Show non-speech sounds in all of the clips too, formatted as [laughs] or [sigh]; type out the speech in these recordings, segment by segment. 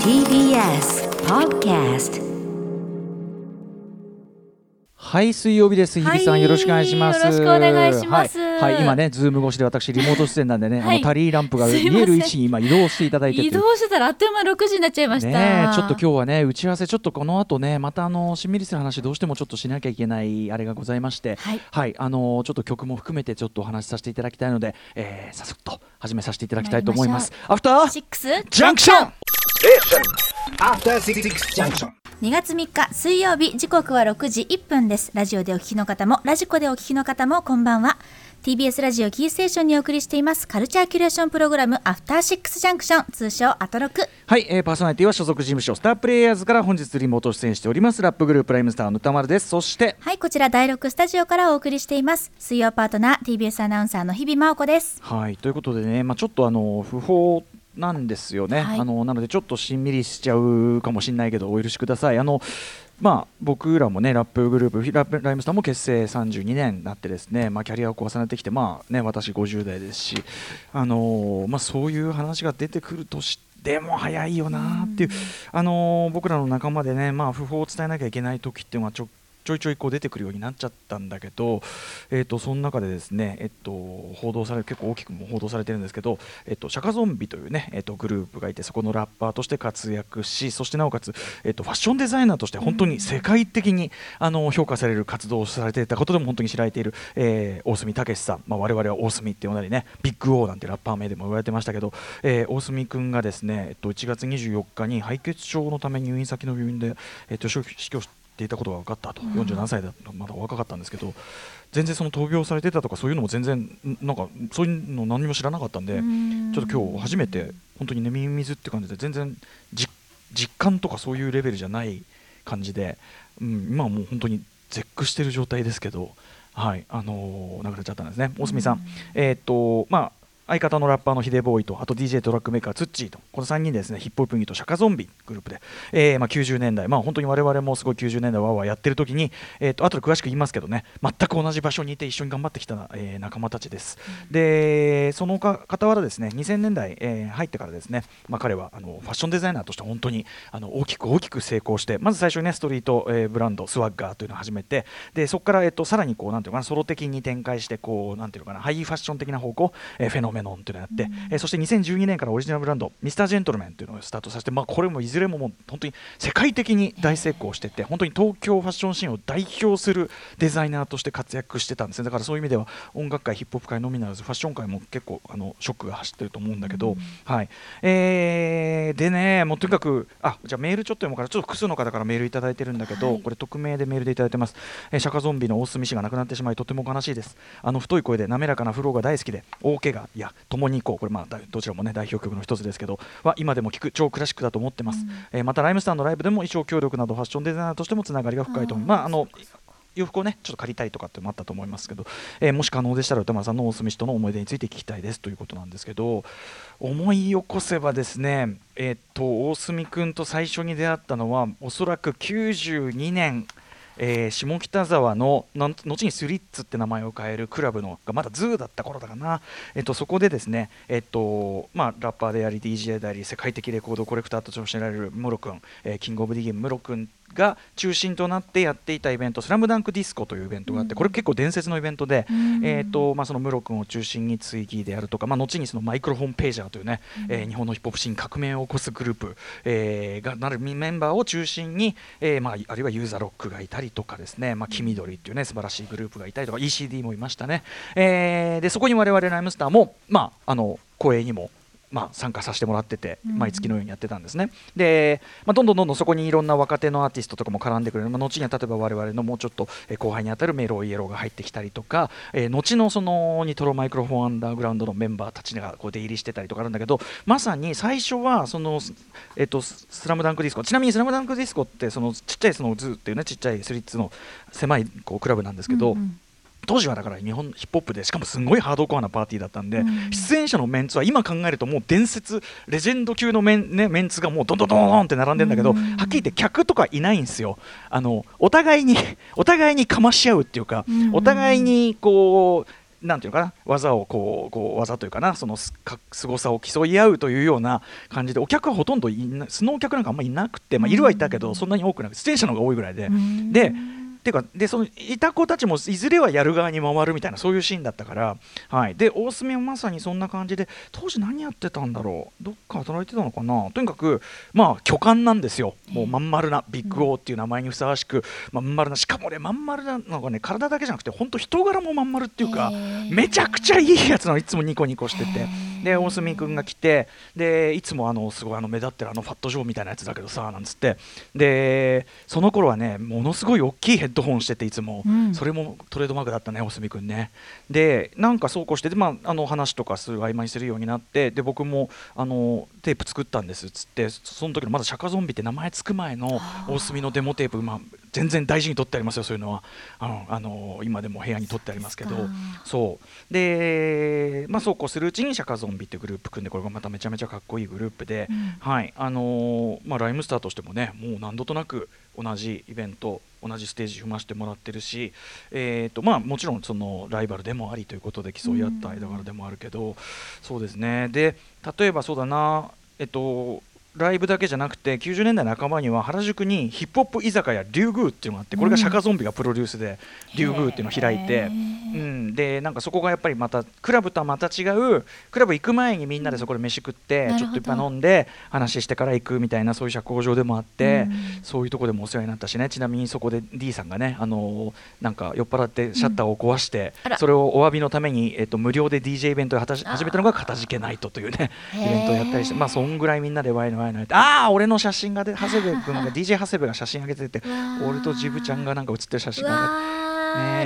TBS Podcast はい水曜日です。日比さん、はいよろしくお願いします。よろしくお願いします。はい、はい今ねズーム越しで私リモート出演なんでね、[laughs] はい。あのタリーランプが見える位置に今移動していただいてて。移動してたらあっという間6時になっちゃいました。ねえちょっと今日はね打ち合わせちょっとこの後ねまたあのしんみりする話どうしてもちょっとしなきゃいけないあれがございまして。はい。あのちょっと曲も含めてちょっとお話しさせていただきたいので、えー、さすっと始めさせていただきたいと思います。アフターシックスジャンクション After Six Junction. 2月3日水曜日時刻は6時1分です。ラジオでお聞きの方もラジコでお聞きの方もこんばんは。TBS ラジオキーステーションにお送りしていますカルチャーキュレーションプログラムアフターシックスジャンクション通称アトロク。はい、えー、パーソナリティは所属事務所スタープレイヤーズから本日リモート出演しておりますラップグループライムスターの歌丸です。そしてはいこちら第6スタジオからお送りしています水曜パートナー TBS アナウンサーの日々真央子です。はいということでね、まあ、ちょっとあの不法なんですよね、はい。あのなのでちょっとしんみりしちゃうかもしれないけどお許しください。あのまあ、僕らもねラップグループラップライムスターも結成32年になってですね、まあ、キャリアを重ねてきて、まあね、私50代ですし、あのーまあ、そういう話が出てくるとしても早いよなっていう、あのー僕らの仲間でね、まあ、不法を伝えなきゃいけない時っていうのはちょちょいちょいこう出てくるようになっちゃったんだけど、えー、とその中でですね、えっと、報道される結構大きくも報道されてるんですけど、えっと、シャカゾンビというね、えっと、グループがいてそこのラッパーとして活躍しそしてなおかつ、えっと、ファッションデザイナーとして本当に世界的にあの評価される活動をされていたことでも本当に知られている、えー大隅武さん、まあ、我々は大隅って呼んだりねビッグオーなんてラッパー名でも言われてましたけど、えー大隅君がですね、えっと、1月24日に敗血症のため入院先の病院で、えっと、死去していたことが分かったと、47歳だとまだお若かったんですけど全然その闘病されてたとかそういうのも全然んなんかそういうの何にも知らなかったんでん。ちょっと今日初めて本当にね耳水って感じで全然実実感とかそういうレベルじゃない感じで、うん、今はもう本当に絶句してる状態ですけど、はいあのー亡くなっちゃったんですね。大隅さん、えーっとまあ相方のラッパーのヒデボーイとあと DJ トラックメーカーツッチーとこの3人ですねヒップホップユニットシャカゾンビグループで、えーまあ、90年代まあ本当に我々もすごい90年代わわやってる時に、えー、と後で詳しく言いますけどね全く同じ場所にいて一緒に頑張ってきた、えー仲間たちです、でそのか傍らですね2000年代、えー入ってからですね、まあ、彼はあのファッションデザイナーとして本当にあの大きく大きく成功してまず最初にねストリート、えーブランドスワッガーというのを始めてでそこから、えっとさらにこうなんていうかなソロ的に展開してこうなんていうかなハイファッション的な方向、えーフェノメメノンというのをやって、えーそして2012年からオリジナルブランドミスタージェントルメンというのをスタートさせて、まあ、これもいずれももう本当に世界的に大成功してて本当に東京ファッションシーンを代表するデザイナーとして活躍してたんですねだからそういう意味では音楽界ヒップホップ界のみならずファッション界も結構あのショックが走ってると思うんだけど、はいえーでねもうとにかくあじゃあメールちょっと読もうからちょっと複数の方からメールいただいてるんだけど、はいこれ匿名でメールでいただいてます、えーシャカゾンビの大隅氏が亡くなってしまいとても悲しいですあの太い声で滑らかなフローが大好きで大怪我や共に行こう。これまあだどちらもね代表曲の一つですけどは今でも聴く超クラシックだと思ってます、えーまたライムスターのライブでも衣装協力などファッションデザイナーとしてもつながりが深いと思うまああの洋服をねちょっと借りたいとかってもあったと思いますけど、えーもし可能でしたら宇多丸さんの大隅氏との思い出について聞きたいですということなんですけど思い起こせばですねえーっと大隅君と最初に出会ったのはおそらく92年えー下北沢のなん後にスリッツって名前を変えるクラブのがまだズーだった頃だかな、えっと、そこでですね、えっとまあ、ラッパーであり DJ であり世界的レコードコレクターとして知られる MURO君、えーキングオブディギンMURO君が中心となってやっていたイベント「スラムダンクディスコというイベントがあってこれ結構伝説のイベントで、えーとまあ、そのムロ君を中心に追記であるとか、まあ、後にそのマイクロフォンページャーというね、えー日本のヒップホップシーンに革命を起こすグループ、えーがなるメンバーを中心に、えーまあ、あるいはユーザーロックがいたりとかですね、まあ、黄緑っていうね素晴らしいグループがいたりとか ECD もいましたね、えーでそこに我々ライムスターも、まあ、あの公営にもまあ、参加させてもらってて、毎月のようにやってたんですね。で、まあ、どんどんどんどんそこにいろんな若手のアーティストとかも絡んでくれる、まあ、後には例えば我々のもうちょっとえー後輩にあたるメロイエローが入ってきたりとか、えー後のそのニトロマイクロフォンアンダーグラウンドのメンバーたちがこう出入りしてたりとかあるんだけどまさに最初はその、えっとススラムダンクディスコ。ちなみにスラムダンクディスコってそのちっちゃいそのズーっていうねちっちゃいスリッツの狭いこうクラブなんですけど、うんうん当時はだから日本ヒップホップでしかもすごいハードコアなパーティーだったんで、うん。出演者のメンツは今考えるともう伝説レジェンド級のメン,、ね、メンツがもうどんどんどんって並んでんだけど、うん。はっきり言って客とかいないんですよ。あのお互いにお互いにかまし合うっていうか、うん。お互いにこうなんていうのかな技をこうこう技というかなそのすか凄さを競い合うというような感じでお客はほとんどいな素のお客なんかあんまりいなくて、まあ、いるはいたけどそんなに多くなく出演者の方が多いぐらいで。でていうかでそのいた子たちもいずれはやる側に回るみたいなそういうシーンだったから、はい、で大隅はまさにそんな感じで当時何やってたんだろう？どっか働いてたのかな？とにかくまあ巨漢なんですよ。もうまん丸なビッグオーっていう名前にふさわしくまん丸なしかもねまん丸なのがね体だけじゃなくて本当人柄もまん丸っていうかめちゃくちゃいいやつなの。いつもニコニコしててで大隅君が来てでいつもあのすごいあの目立ってるあのファットジョーみたいなやつだけどさなんつって。でその頃はねものすごい大きいヘッドホンしてていつも、うん。それもトレードマークだったね大隅君ね。でなんかそうこうしてで、まあ、あの話とかする合間にするようになってで僕もあのテープ作ったんですっつってそその時のまだ釈迦ゾンビって名前つく前の大隅のデモテープ、まあ、全然大事に取ってありますよそういうのは。あのあの今でも部屋に取ってありますけど。そう。で、まあ、そうこうするうちに釈迦ゾンビってグループ組んでこれがまためちゃめちゃかっこいいグループで、はい。あのーまあ、ライムスターとしてもねもう何度となく同じイベント同じステージ踏ましてもらってるし、えーとまあ、もちろんそのライバルでもありということで競い合った間柄でもあるけど、そうですね。で例えばそうだなえっとライブだけじゃなくて90年代半ばには原宿にヒップホップ居酒屋リュウグウっていうのがあってこれが釈迦ゾンビがプロデュースでリュウグウっていうのを開いて、うん、でなんかそこがやっぱりまたクラブとはまた違うクラブ行く前にみんなでそこで飯食って、うんちょっといっぱい飲んで話してから行くみたいなそういう社交場でもあって、うん。そういうとこでもお世話になったしね。ちなみにそこで D さんがね、あのーなんか酔っ払ってシャッターを壊して、それをお詫びのために、えっと無料で DJ イベントを始めたのがかたじけナイトというねイベントをやったりしてまあそんぐらいみんなでワイのワイのやってああ俺の写真がで長谷部君が DJ 長谷部が写真上げてて俺とジブちゃんがなんか写ってる写真うが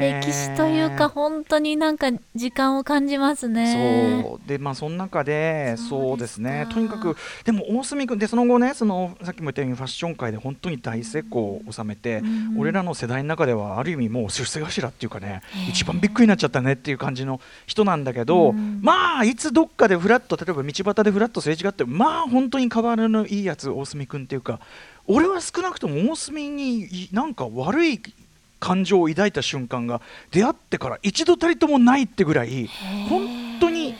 歴史というか本当になんか時間を感じますね。そう。でまあその中でそうですすねとにかくでも大隅君でその後ねそのさっきも言ったようにファッション界で本当に大成功を収めて、うん俺らの世代の中ではある意味もう出世頭っていうかね一番びっくりになっちゃったねっていう感じの人なんだけど、うん。まあいつどっかでフラッと例えば道端でフラッとすれ違ってまあ本当に変わらぬいいやつ大隅君っていうか俺は少なくとも大隅にいなんか悪い感情を抱いた瞬間が出会ってから一度たりともないってぐらい本当に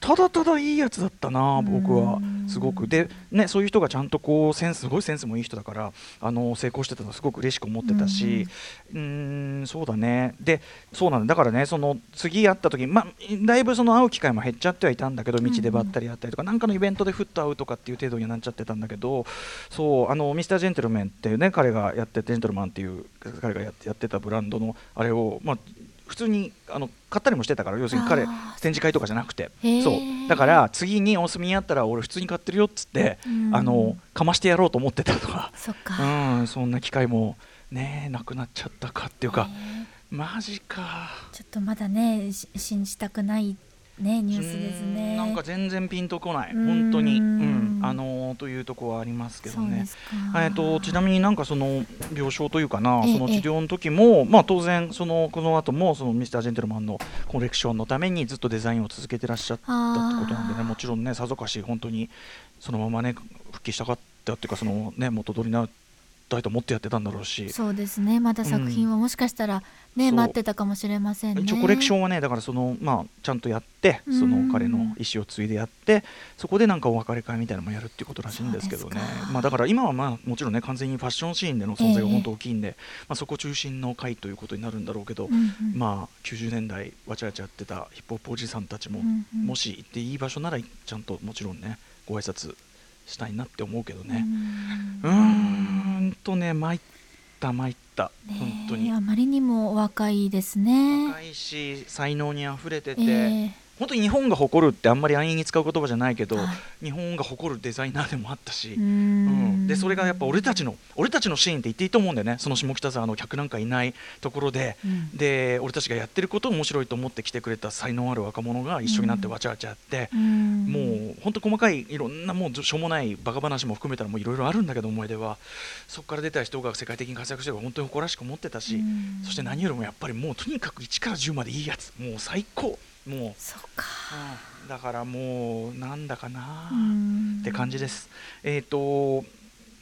ただただいいやつだったな僕は。すごく。で、ね、そういう人がちゃんとこうセンスすごいセンスもいい人だからあの成功してたのすごく嬉しく思ってたしうーんそうだね。でそうなんだ。だからねその次会った時まあだいぶその会う機会も減っちゃってはいたんだけど道でばったり会ったりとかなんかのイベントでふっと会うとかっていう程度にはなっちゃってたんだけどそうあのミスタージェントルメンっていうね彼がやってジェントルマンっていう彼がやってやってたブランドのあれをまあ普通にあの買ったりもしてたから要するに彼展示会とかじゃなくて。そう。だから次に大隅にあったら俺普通に買ってるよっつって、うん。あのかましてやろうと思ってたとか、そっか。うん、そんな機会もねなくなっちゃったかっていうか。マジか。ちょっとまだねし信じたくないねニュースですうね。んなんか全然ピンとこない。うん。本当に、うん、あのーというところはありますけどね。えー、とちなみになんかその病床というかなええその治療の時も、まあ、当然そのこの後もそのミスタージェントルマンのコレクションのためにずっとデザインを続けてらっしゃったってことなんでねもちろんねさぞかし本当にそのままね復帰したかったっていうかそのね元取りなたいと思ってやってたんだろうし。そうですね。まだ作品はもしかしたらね、そう。待ってたかもしれませんね。一応コレクションはねだからそのまあちゃんとやってうん。その彼の意思を継いでやってそこでなんかお別れ会みたいなのもやるっていうことらしいんですけどね。まあだから今はまあもちろんね完全にファッションシーンでの存在がええ。本当大きいんで、まあそこ中心の会ということになるんだろうけど、うんうん。まあ90年代わちゃわちゃやってたヒップホップおじさんたちも、うんうん。もし行っていい場所ならちゃんともちろんねご挨拶したいなって思うけどね。うーんとね参った参った。ね本当に。あまりにもお若いですね。若いし才能にあふれてて、ええ。本当に日本が誇るってあんまり安易に使う言葉じゃないけど、はい。日本が誇るデザイナーでもあったし、うーうん。んでそれがやっぱ俺たちの俺たちのシーンって言っていいと思うんだよね。その下北沢の客なんかいないところで、うん。で俺たちがやってることを面白いと思って来てくれた才能ある若者が一緒になってわちゃわちゃやって、うんもう本当細かいいろんなもうしょうもないバカ話も含めたらもういろいろあるんだけど思い出は。そこから出た人が世界的に活躍してるから本当に誇らしく思ってたし、うん。そして何よりもやっぱりもうとにかく1から10までいいやつ。もう最高。もう、そっか。うん。だからもうなんだかな、うん。って感じです。えっ、と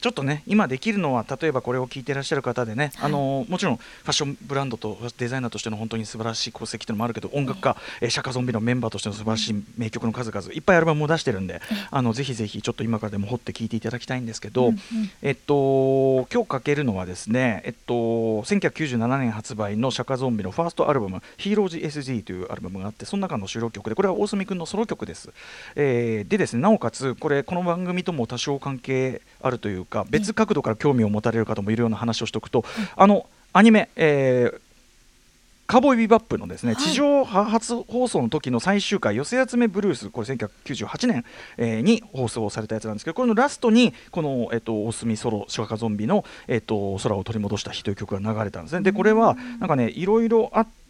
ちょっとね今できるのは例えばこれを聞いていらっしゃる方でね、あのもちろんファッションブランドとデザイナーとしての本当に素晴らしい功績っていうのもあるけど音楽家、えーシャカゾンビのメンバーとしての素晴らしい名曲の数々いっぱいアルバムも出してるんで、あのぜひぜひちょっと今からでも掘って聞いていただきたいんですけど、えっと今日かけるのはですねえっと1997年発売のシャカゾンビのファーストアルバム「ヒーローズ SG」というアルバムがあってその中の収録曲でこれは大隅君のソロ曲です、えーでですねなおかつこれこの番組とも多少関係あるというか別角度から興味を持たれる方もいるような話をしておくと、あのアニメ、えーカーボーイビバップのですね、地上波初放送の時の最終回寄せ集めブルースこれ1998年、えーに放送されたやつなんですけどこれのラストにこの、えっとお墨ソロシャカゾンビの、えっと空を取り戻した日という曲が流れたんですね。でこれはなんかねいろいろあって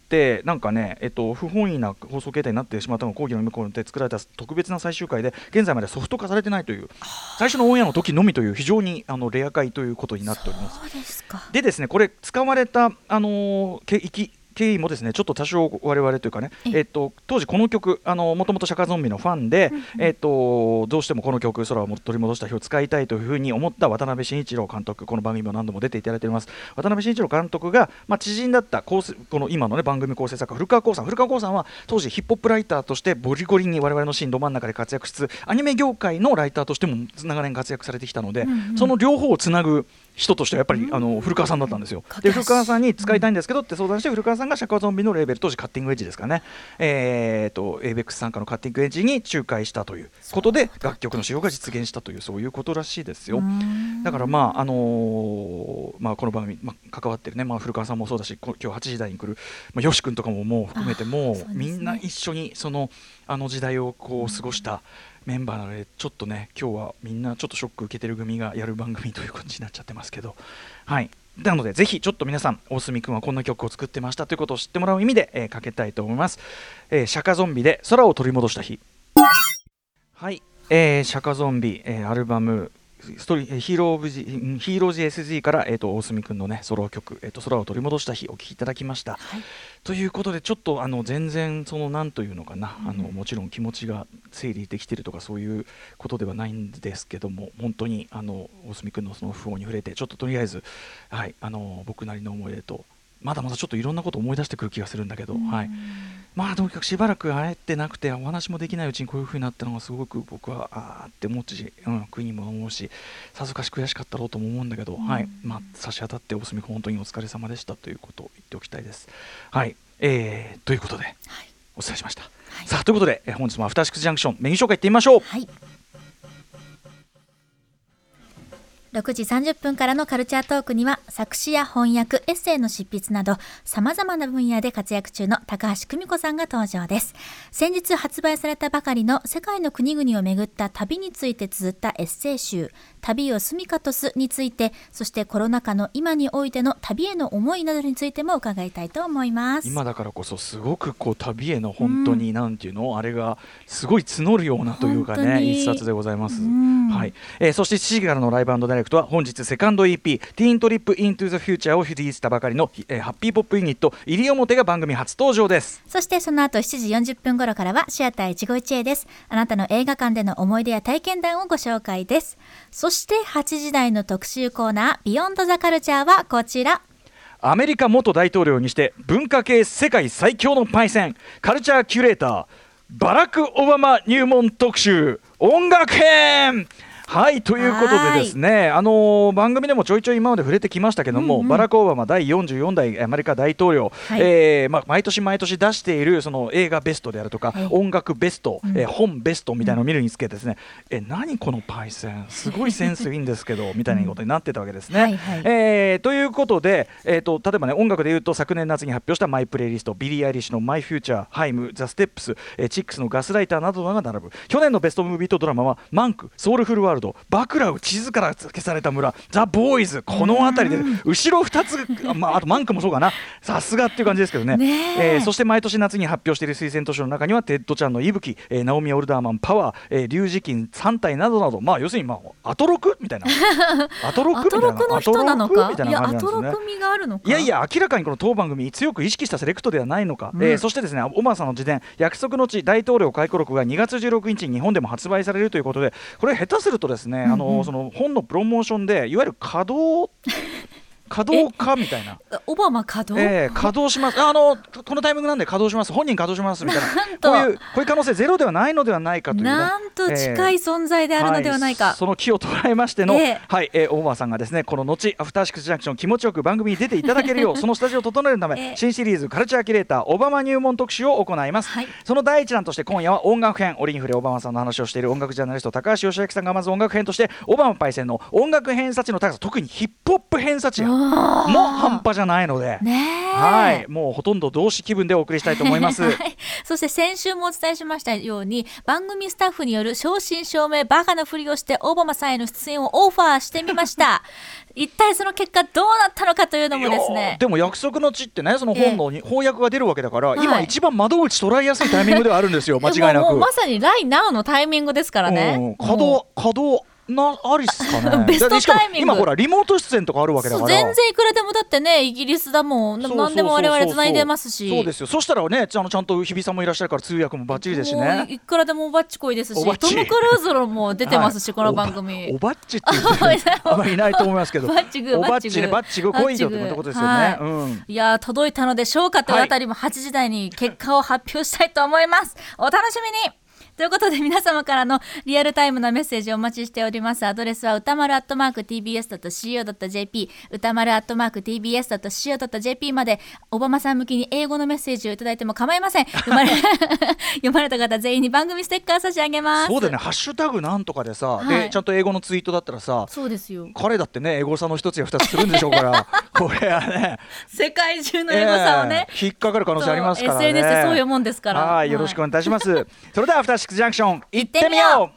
なんかね、えっと、不本意な放送形態になってしまったのが講義の向こうで作られた特別な最終回で現在までソフト化されてないという最初のオンエアの時のみという非常にあのレア回ということになっております。でですねこれ使われたあのーけいき経緯もですねちょっと多少我々というかね、えっと、当時この曲あのもともとシャカゾンビのファンで、えっと、どうしてもこの曲「空を取り戻した日」を使いたいというふうに思った渡辺慎一郎監督この番組も何度も出ていただいております渡辺慎一郎監督が、まあ、知人だったこの今の、ね、番組構成作家古川光さん古川光さんは当時ヒップホップライターとしてボリゴリに我々のシーンど真ん中で活躍しつつアニメ業界のライターとしても長年活躍されてきたので、その両方をつなぐ人としてはやっぱり、あの古川さんだったんですよ。で古川さんに使いたいんですけどって相談して古川さんがシャカゾンビのレーベル当時カッティングエッジですかね、えー、と ABEX 参加のカッティングエッジに仲介したということで楽曲の使用が実現したというそういうことらしいですよ。だからまああのーまあこの番組、まあ、関わってるね、まあ、古川さんもそうだしこ今日8時台に来る、まあ、よし君とかももう含めてもうね。みんな一緒にそのあの時代をこう過ごしたメンバーなのでちょっとね今日はみんなちょっとショック受けてる組がやる番組という感じになっちゃってますけど。はい。なのでぜひちょっと皆さん大隅君はこんな曲を作ってましたということを知ってもらう意味で、えーかけたいと思います、えー釈迦ゾンビで空を取り戻した日。はい、えー釈迦ゾンビ、えーアルバムストーリーえーヒーローオブジんヒーローズ SG から、えー、と大隅君のねソロ曲、えーと「空を取り戻した日」お聴きいただきました。ということでちょっとあの全然そのなんというのかな、あのもちろん気持ちが整理できてるとかそういうことではないんですけども本当にあの大隅君のその訃報に触れてちょっととりあえず、はい、あの僕なりの思い出とまだまだちょっといろんなこと思い出してくる気がするんだけど、はい、まあとにかくしばらく会えてなくてお話もできないうちにこういう風になったのがすごく僕はあーって思うし、うん、国も思うしさぞかし悔しかったろうとも思うんだけど、はい。まあ、差し当たってお墨本当にお疲れ様でしたということを言っておきたいです。はい。えーということで、お伝えしました。さあということで、えー本日もアフターシックスジャンクションメニュー紹介いってみましょう。はい6時30分からのカルチャートークには作詞や翻訳、エッセイの執筆など様々な分野で活躍中の高橋久美子さんが登場です。先日発売されたばかりの世界の国々を巡った旅について綴ったエッセイ集旅を住みかとすについてそしてコロナ禍の今においての旅への思いなどについても伺いたいと思います。今だからこそすごくこう旅への本当になんていうの、あれがすごい募るようなというかね一冊でございます。んはい、えーそして7時からのライブダイレクトは本日セカンド EP「ティーントリップイントゥザフューチャーをリリースしたばかりの、えーハッピーポップユニット西表が番組初登場です。そしてその後7時40分頃からはシアター一期一会です。あなたの映画館での思い出や体験談をご紹介です。そして8時台の特集コーナービヨンドザカルチャーはこちら。アメリカ元大統領にして文化系世界最強のパイセンカルチャーキュレーターバラク・オバマ入門特集音楽編はいということでですね、あのー番組でもちょいちょい今まで触れてきましたけども、バラク・オバマ第44代アメリカ大統領、はい。えーまあ、毎年毎年出しているその映画ベストであるとか、はい。音楽ベスト、えー本ベストみたいなのを見るにつけてですね、え何このパイセンすごいセンスいいんですけどみたいなことになってたわけですね。はいはい。えーということで、えー、と例えばね音楽で言うと昨年夏に発表したマイプレイリストビリー・アイリッシュの「マイ・フューチャー」ハイム、ザ・ステップス、えーチックスのガスライターなどが並ぶ。去年のベストムービーとドラマは「マンク」「ソウルフルワールド」「バクラウ」「地図から消された村」「ザ・ボーイズ」この辺りで後ろ2つ、あ [laughs] まあ、あとマンクもそうかな。さすがっていう感じですけどね。ねえ。えーそして毎年夏に発表している推薦図書の中にはテッド・チャンの息吹、えーナオミ・オルダーマンパワー、えー、リュウジキン3体などなどまあ要するにまあ [laughs] アトロクみたいな。アトロクアみたいな。アトロクみたいな感じなんですね。トロク味があるのか？いやいや明らかにこの当番組強く意識したセレクトではないのか、えーそしてですねオバマさんの自伝「約束の地大統領回顧録」が2月16日に日本でも発売されるということでこれ下手するととですね、あのその本のプロモーションでいわゆる稼働稼働化みたいな。オバマ稼働、えー、稼働します。あのこのタイミングなんで稼働します。本人稼働します。みたいなこういうこういう可能性ゼロではないのではないかというね。なんと近い存在であるのではないか、はいその気を捉えましての、ええ。はい、えー、大場さんがですねこの後アフターシックスジャンクション気持ちよく番組に出ていただけるようそのスタジオを整えるため、ええ。新シリーズカルチャーキュレーターオバマ入門特集を行います、はい。その第一弾として今夜は音楽編折に触れオバマさんの話をしている音楽ジャーナリスト高橋義明さんがまず音楽編としてオバマパイセンの音楽偏差値の高さ特にヒップホップ偏差値も半端じゃないので。はい、もうほとんど同志気分でお送りしたいと思います。[laughs] はい、そして先週もお伝えしましたように番組スタッフによる正真正銘バカなふりをしてオバマさんへの出演をオファーしてみました。[laughs] 一体その結果どうなったのかというのもですね。ーでも約束の地ってねその本のに翻訳が出るわけだから、い。今一番窓口捉えやすいタイミングではあるんですよ間違いなく。[laughs] まさにライナウのタイミングですからね、うん。稼働稼働なありっすかね。[laughs] ベストタイミング。今ほらリモート出演とかあるわけだから。全然いくらでもだってねイギリスだもん何でも我々つないでますし。そうですよ。そしたらねちゃんちゃんと日比さんもいらっしゃるから通訳もバッチリですしね。いくらでもおばっちこいですしトム・クルーズロも出てますし、はい。この番組。おばっちって [laughs] あんまりいないと思いますけど。バッチグーおばっちねバッチグ来いよってことですよね、はいうん。い。やー届いたのでしょうかというはいあたりも8時台に結果を発表したいと思います。お楽しみにということで皆様からのリアルタイムなメッセージをお待ちしております。アドレスは歌丸アットマーク TBS.CO.JP 歌丸アットマーク TBS.CO.JP までオバマさん向きに英語のメッセージをいただいても構いません。読まれ [laughs] 読まれた方全員に番組ステッカー差し上げます。そうだよね。ハッシュタグなんとかでさ、はい。でちゃんと英語のツイートだったらさそうですよ。彼だってねエゴサの一つや二つするんでしょうから [laughs] これはね。世界中のエゴサをね、ええ。引っかかる可能性ありますからね。SNS でそういうもんですから。はいよろしくお願いいたします、[laughs] それではアフターシックスジャンクション行ってみよう。